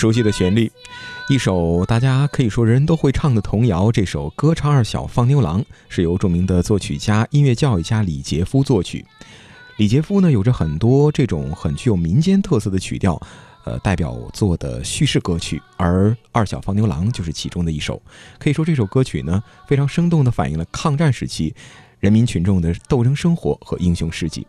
熟悉的旋律，一首大家可以说人人都会唱的童谣。这首《歌唱二小放牛郎》是由著名的作曲家、音乐教育家李杰夫作曲。李杰夫呢，有着很多这种很具有民间特色的曲调，呃，代表作的叙事歌曲，而《二小放牛郎》就是其中的一首。可以说，这首歌曲呢，非常生动地反映了抗战时期人民群众的斗争生活和英雄事迹。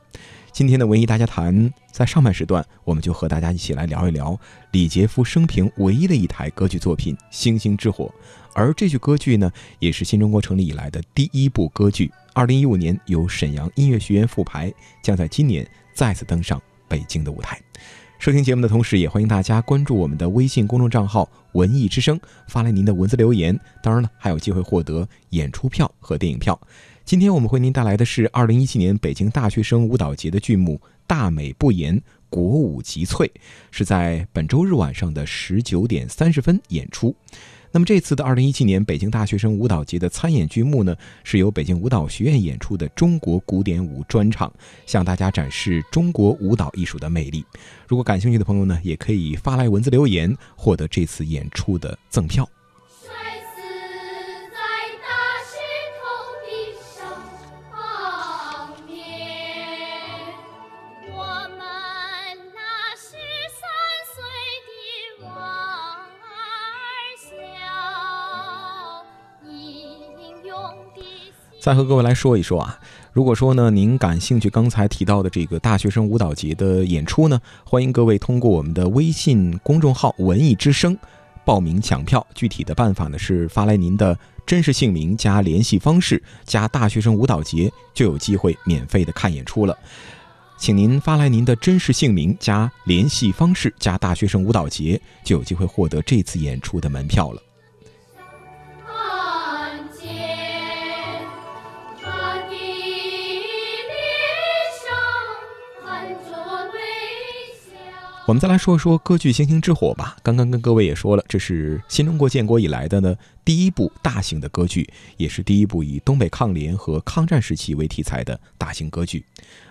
今天的文艺大家谈，在上半时段，我们就和大家一起来聊一聊李杰夫生平唯一的一台歌剧作品《星星之火》。而这句歌剧呢，也是新中国成立以来的第一部歌剧。二零一五年由沈阳音乐学院复排，将在今年再次登上北京的舞台。收听节目的同时，也欢迎大家关注我们的微信公众账号“文艺之声”，发来您的文字留言。当然了，还有机会获得演出票和电影票。今天我们为您带来的是二零一七年北京大学生舞蹈节的剧目《大美不言，国舞集萃》，是在本周日晚上的十九点三十分演出。那么这次的二零一七年北京大学生舞蹈节的参演剧目呢，是由北京舞蹈学院演出的中国古典舞专场，向大家展示中国舞蹈艺术的魅力。如果感兴趣的朋友呢，也可以发来文字留言，获得这次演出的赠票。再和各位来说一说啊，如果说呢您感兴趣刚才提到的这个大学生舞蹈节的演出呢，欢迎各位通过我们的微信公众号“文艺之声”报名抢票。具体的办法呢是发来您的真实姓名加联系方式加大学生舞蹈节，就有机会免费的看演出了。请您发来您的真实姓名加联系方式加大学生舞蹈节，就有机会获得这次演出的门票了。我们再来说说歌剧《星星之火》吧。刚刚跟各位也说了，这是新中国建国以来的呢第一部大型的歌剧，也是第一部以东北抗联和抗战时期为题材的大型歌剧，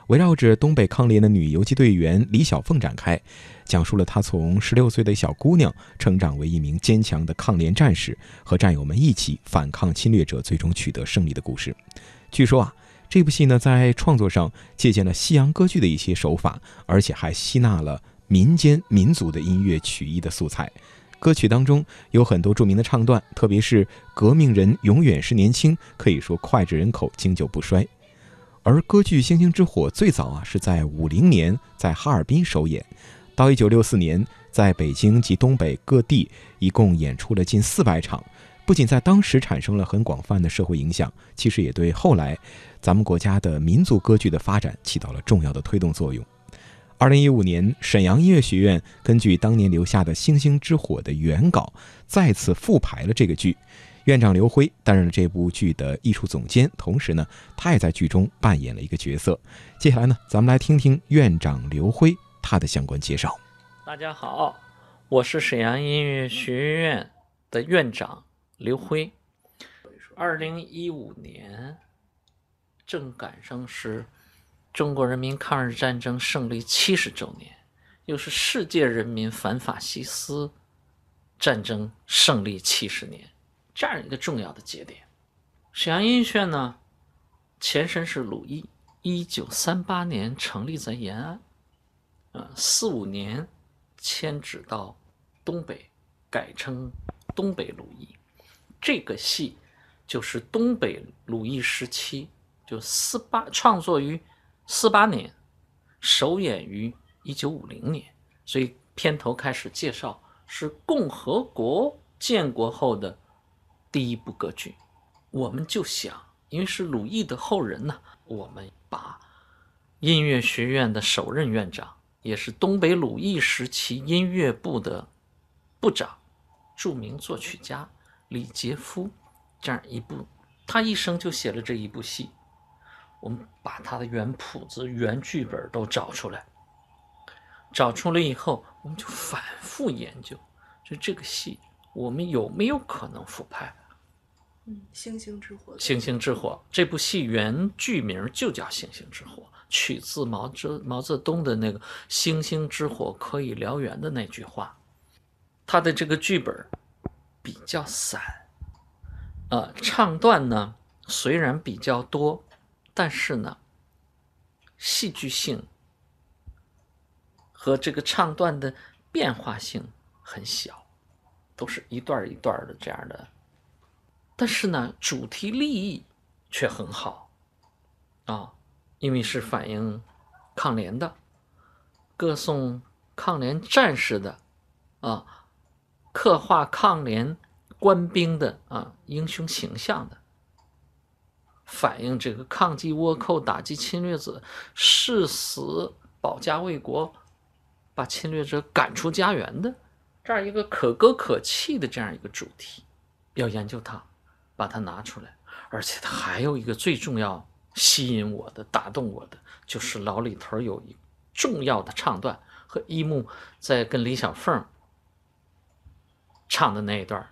围绕着东北抗联的女游击队员李小凤展开，讲述了她从十六岁的小姑娘成长为一名坚强的抗联战士，和战友们一起反抗侵略者，最终取得胜利的故事。据说啊，这部戏呢在创作上借鉴了西洋歌剧的一些手法，而且还吸纳了。民间民族的音乐曲艺的素材，歌曲当中有很多著名的唱段，特别是“革命人永远是年轻”，可以说脍炙人口、经久不衰。而歌剧《星星之火》最早啊是在五零年在哈尔滨首演，到一九六四年在北京及东北各地一共演出了近四百场，不仅在当时产生了很广泛的社会影响，其实也对后来咱们国家的民族歌剧的发展起到了重要的推动作用。二零一五年，沈阳音乐学院根据当年留下的《星星之火》的原稿，再次复排了这个剧。院长刘辉担任了这部剧的艺术总监，同时呢，他也在剧中扮演了一个角色。接下来呢，咱们来听听院长刘辉他的相关介绍。大家好，我是沈阳音乐学院的院长刘辉。二零一五年正赶上是。中国人民抗日战争胜利七十周年，又是世界人民反法西斯战争胜利七十年，这样一个重要的节点。沈阳音乐学院呢，前身是鲁艺，一九三八年成立在延安，呃，四五年迁址到东北，改称东北鲁艺。这个戏就是东北鲁艺时期，就四八创作于。四八年，首演于一九五零年，所以片头开始介绍是共和国建国后的第一部歌剧。我们就想，因为是鲁艺的后人呢，我们把音乐学院的首任院长，也是东北鲁艺时期音乐部的部长，著名作曲家李杰夫这样一部，他一生就写了这一部戏。我们把他的原谱子、原剧本都找出来，找出来以后，我们就反复研究，就这个戏，我们有没有可能复拍？嗯，星星之火。星星之火这部戏原剧名就叫《星星之火》，取自毛泽毛泽东的那个“星星之火可以燎原”的那句话。他的这个剧本比较散，呃，唱段呢虽然比较多，但是呢，戏剧性和这个唱段的变化性很小，都是一段一段的这样的。但是呢，主题立意却很好啊，因为是反映抗联的，歌颂抗联战士的啊。刻画抗联官兵的啊英雄形象的，反映这个抗击倭寇、打击侵略者、誓死保家卫国、把侵略者赶出家园的这样一个可歌可泣的这样一个主题，要研究它，把它拿出来。而且它还有一个最重要吸引我的、打动我的，就是老李头有一重要的唱段和一木在跟李小凤。唱的那一段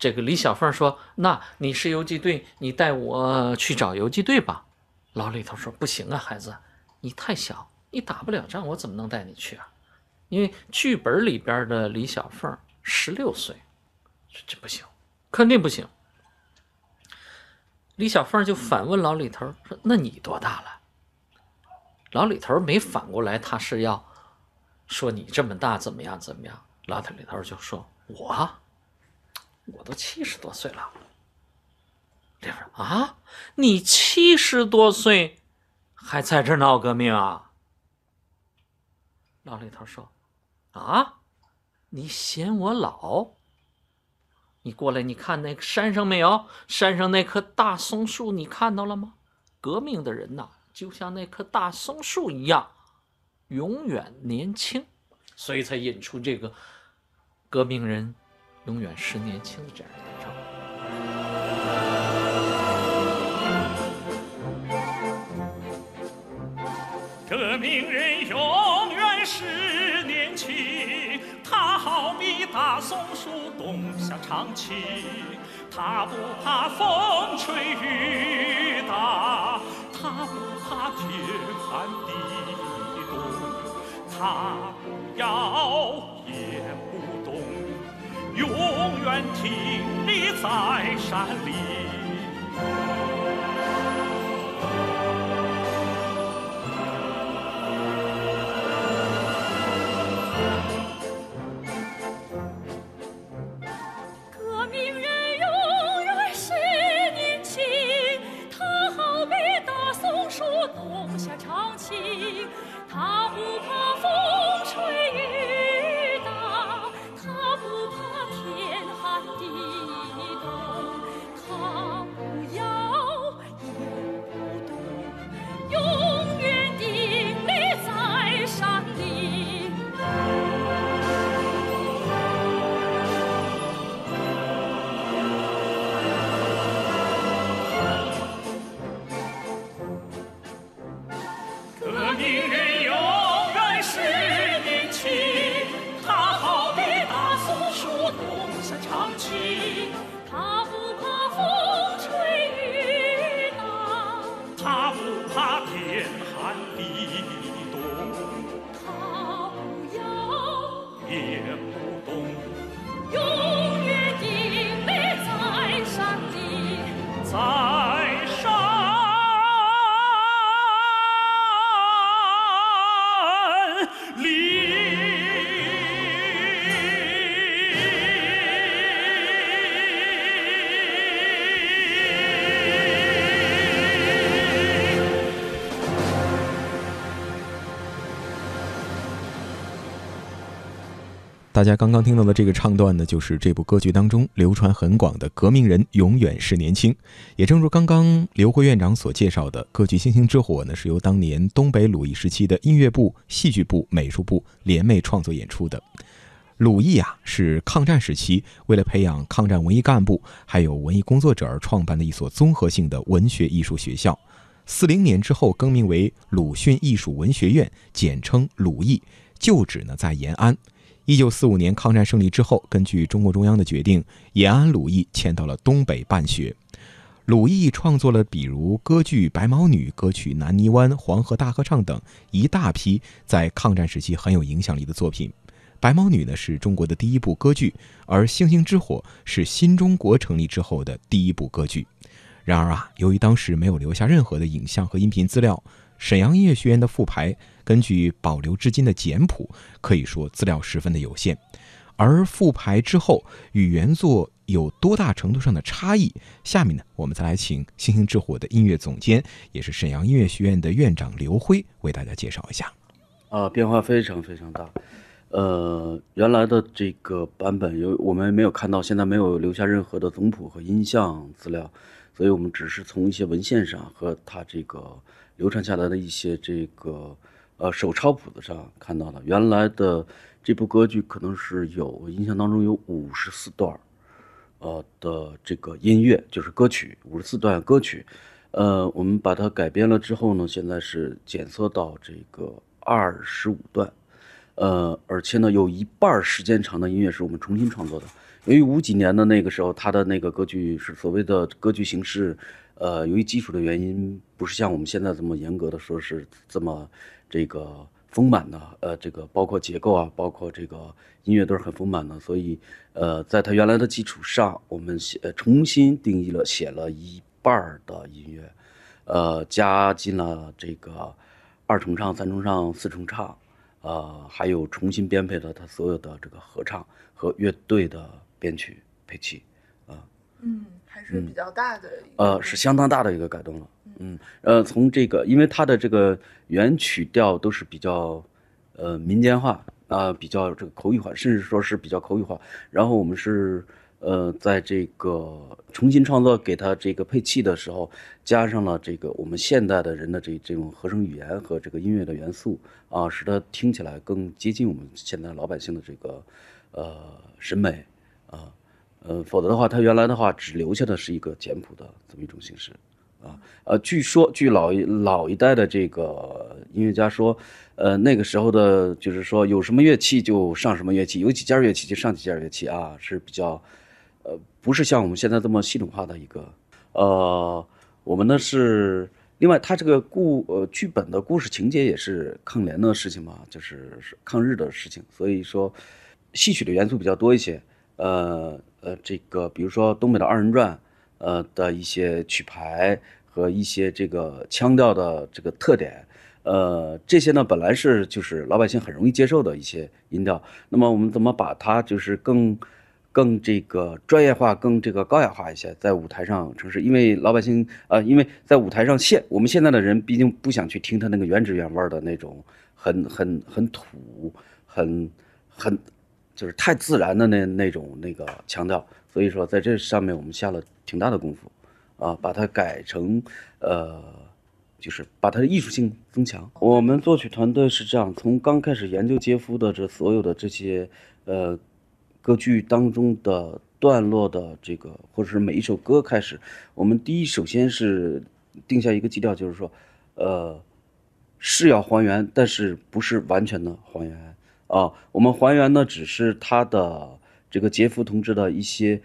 这个李小凤说：“那你是游击队，你带我去找游击队吧。”老李头说：“不行啊，孩子，你太小，你打不了仗，我怎么能带你去啊？因为剧本里边的李小凤十六岁，这这不行，肯定不行。”李小凤就反问老李头说：“那你多大了？”老李头没反过来，他是要说你这么大怎么样怎么样？老李头就说。我，我都七十多岁了。李说：“啊，你七十多岁还在这闹革命啊？”老李头说：“啊，你嫌我老？你过来，你看那个山上没有？山上那棵大松树，你看到了吗？革命的人呐，就像那棵大松树一样，永远年轻，所以才引出这个。”革命人永远是年轻的这样一个革命人永远是年轻，他好比大松树冬夏常青，他不怕风吹雨打，他不怕天寒地冻，他不要。永远挺立在山里。怕天寒地。大家刚刚听到的这个唱段呢，就是这部歌剧当中流传很广的“革命人永远是年轻”。也正如刚刚刘辉院长所介绍的，歌剧《星星之火》呢，是由当年东北鲁艺时期的音乐部、戏剧部、美术部联袂创作演出的。鲁艺啊，是抗战时期为了培养抗战文艺干部还有文艺工作者而创办的一所综合性的文学艺术学校。四零年之后更名为鲁迅艺术文学院，简称鲁艺，旧址呢在延安。一九四五年抗战胜利之后，根据中共中央的决定，延安鲁艺迁到了东北办学。鲁艺创作了比如歌剧《白毛女》、歌曲《南泥湾》、《黄河大合唱》等一大批在抗战时期很有影响力的作品。白毛女》呢是中国的第一部歌剧，而《星星之火》是新中国成立之后的第一部歌剧。然而啊，由于当时没有留下任何的影像和音频资料，沈阳音乐学院的复排根据保留至今的简谱，可以说资料十分的有限。而复排之后与原作有多大程度上的差异？下面呢，我们再来请《星星之火》的音乐总监，也是沈阳音乐学院的院长刘辉为大家介绍一下。啊，变化非常非常大。呃，原来的这个版本有我们没有看到，现在没有留下任何的总谱和音像资料，所以我们只是从一些文献上和它这个流传下来的一些这个呃手抄谱子上看到的。原来的这部歌剧可能是有印象当中有五十四段呃的这个音乐，就是歌曲五十四段歌曲。呃，我们把它改编了之后呢，现在是检测到这个二十五段。呃，而且呢，有一半时间长的音乐是我们重新创作的。由于五几年的那个时候，它的那个歌剧是所谓的歌剧形式，呃，由于基础的原因，不是像我们现在这么严格的说是这么这个丰满的，呃，这个包括结构啊，包括这个音乐都是很丰满的。所以，呃，在它原来的基础上，我们写重新定义了，写了一半的音乐，呃，加进了这个二重唱、三重唱、四重唱。呃，还有重新编配了他所有的这个合唱和乐队的编曲配器，啊，嗯，还是比较大的，呃，是相当大的一个改动了，嗯，呃，从这个，因为它的这个原曲调都是比较，呃，民间化啊，比较这个口语化，甚至说是比较口语化，然后我们是。呃，在这个重新创作给它这个配器的时候，加上了这个我们现代的人的这这种合成语言和这个音乐的元素啊，使它听起来更接近我们现在老百姓的这个呃审美啊，呃，否则的话，他原来的话只留下的是一个简谱的这么一种形式啊。呃，据说据老一老一代的这个音乐家说，呃，那个时候的就是说有什么乐器就上什么乐器，有几件乐器就上几件乐器啊，是比较。呃，不是像我们现在这么系统化的一个，呃，我们呢是另外，它这个故呃剧本的故事情节也是抗联的事情嘛，就是抗日的事情，所以说戏曲的元素比较多一些。呃呃，这个比如说东北的二人转，呃的一些曲牌和一些这个腔调的这个特点，呃，这些呢本来是就是老百姓很容易接受的一些音调，那么我们怎么把它就是更。更这个专业化，更这个高雅化一些，在舞台上城市，因为老百姓呃，因为在舞台上现我们现在的人毕竟不想去听他那个原汁原味的那种很很很土，很很就是太自然的那那种那个腔调，所以说在这上面我们下了挺大的功夫，啊，把它改成呃，就是把它的艺术性增强。我们作曲团队是这样，从刚开始研究杰夫的这所有的这些呃。歌剧当中的段落的这个，或者是每一首歌开始，我们第一首先是定下一个基调，就是说，呃，是要还原，但是不是完全的还原啊？我们还原的只是他的这个杰夫同志的一些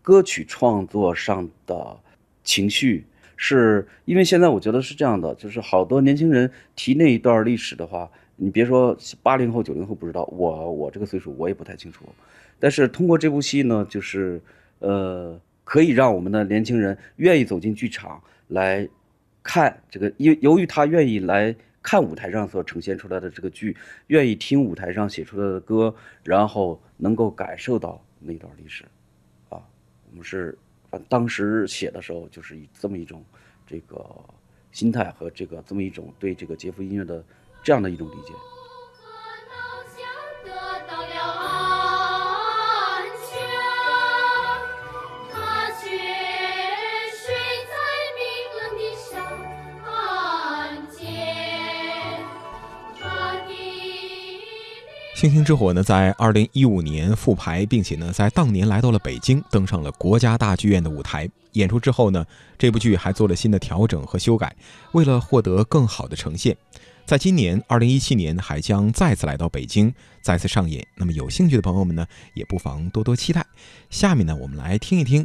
歌曲创作上的情绪，是因为现在我觉得是这样的，就是好多年轻人提那一段历史的话，你别说八零后、九零后不知道，我我这个岁数我也不太清楚。但是通过这部戏呢，就是，呃，可以让我们的年轻人愿意走进剧场来看这个，因由于他愿意来看舞台上所呈现出来的这个剧，愿意听舞台上写出来的歌，然后能够感受到那段历史，啊，我们是当时写的时候就是以这么一种这个心态和这个这么一种对这个杰夫音乐的这样的一种理解。星星之火呢，在二零一五年复排，并且呢，在当年来到了北京，登上了国家大剧院的舞台演出之后呢，这部剧还做了新的调整和修改，为了获得更好的呈现，在今年二零一七年还将再次来到北京，再次上演。那么有兴趣的朋友们呢，也不妨多多期待。下面呢，我们来听一听，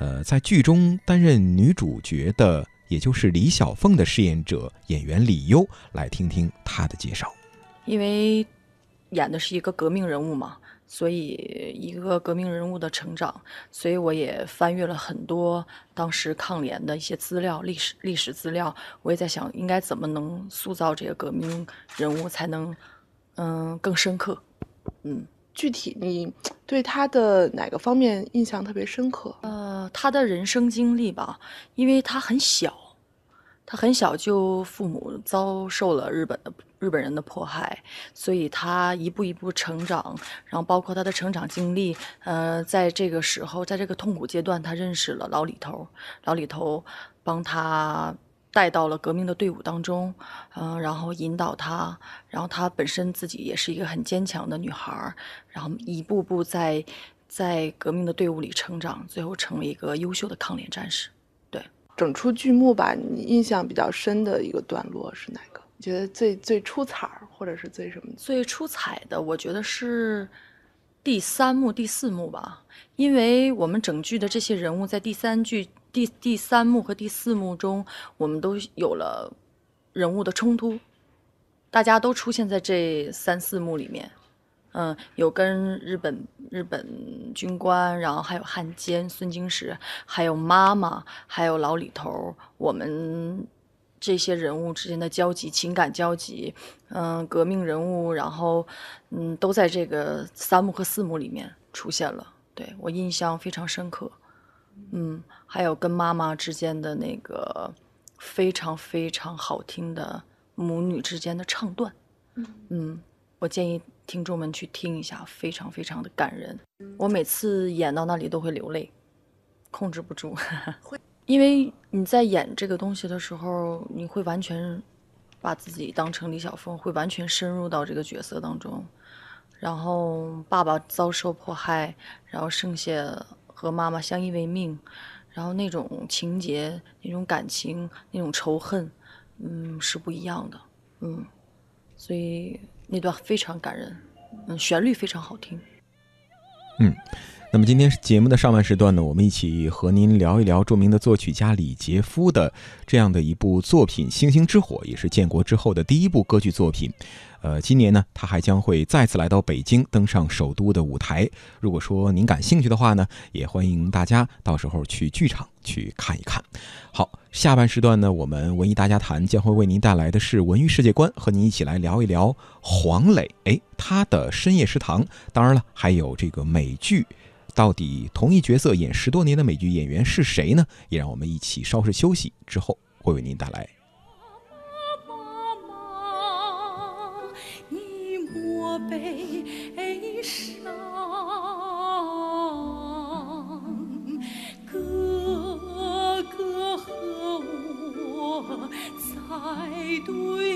呃，在剧中担任女主角的，也就是李小凤的饰演者演员李优，来听听她的介绍。因为。演的是一个革命人物嘛，所以一个革命人物的成长，所以我也翻阅了很多当时抗联的一些资料、历史历史资料。我也在想，应该怎么能塑造这个革命人物，才能嗯更深刻。嗯，具体你对他的哪个方面印象特别深刻？呃，他的人生经历吧，因为他很小，他很小就父母遭受了日本的日本人的迫害，所以他一步一步成长，然后包括他的成长经历，呃，在这个时候，在这个痛苦阶段，他认识了老李头，老李头帮他带到了革命的队伍当中，嗯、然后引导他，然后他本身自己也是一个很坚强的女孩，然后一步步在在革命的队伍里成长，最后成为一个优秀的抗联战士。整出剧目吧，你印象比较深的一个段落是哪个？你觉得最最出彩儿，或者是最什么？最出彩的，我觉得是第三幕、第四幕吧，因为我们整剧的这些人物在第三剧、第第三幕和第四幕中，我们都有了人物的冲突，大家都出现在这三四幕里面。嗯，有跟日本日本军官，然后还有汉奸孙经石，还有妈妈，还有老李头，我们这些人物之间的交集、情感交集，嗯，革命人物，然后嗯，都在这个三幕和四幕里面出现了，对我印象非常深刻。嗯，还有跟妈妈之间的那个非常非常好听的母女之间的唱段，嗯，我建议听众们去听一下，非常非常的感人。我每次演到那里都会流泪，控制不住。因为你在演这个东西的时候，你会完全把自己当成李小峰，会完全深入到这个角色当中。然后爸爸遭受迫害，然后剩下和妈妈相依为命，然后那种情节、那种感情、那种仇恨，嗯，是不一样的，嗯，所以那段非常感人，嗯，旋律非常好听。嗯那么今天节目的上半时段呢，我们一起和您聊一聊著名的作曲家李杰夫的这样的一部作品《星星之火》，也是建国之后的第一部歌剧作品。呃，今年呢，他还将会再次来到北京，登上首都的舞台。如果说您感兴趣的话呢，也欢迎大家到时候去剧场去看一看。好，下半时段呢，我们文艺大家谈将会为您带来的是文娱世界观，和您一起来聊一聊黄磊，哎，他的深夜食堂。当然了，还有这个美剧。到底同一角色演十多年的美剧演员是谁呢？也让我们一起稍事休息之后，会为您带来。妈妈，你莫悲伤，哥哥和我在对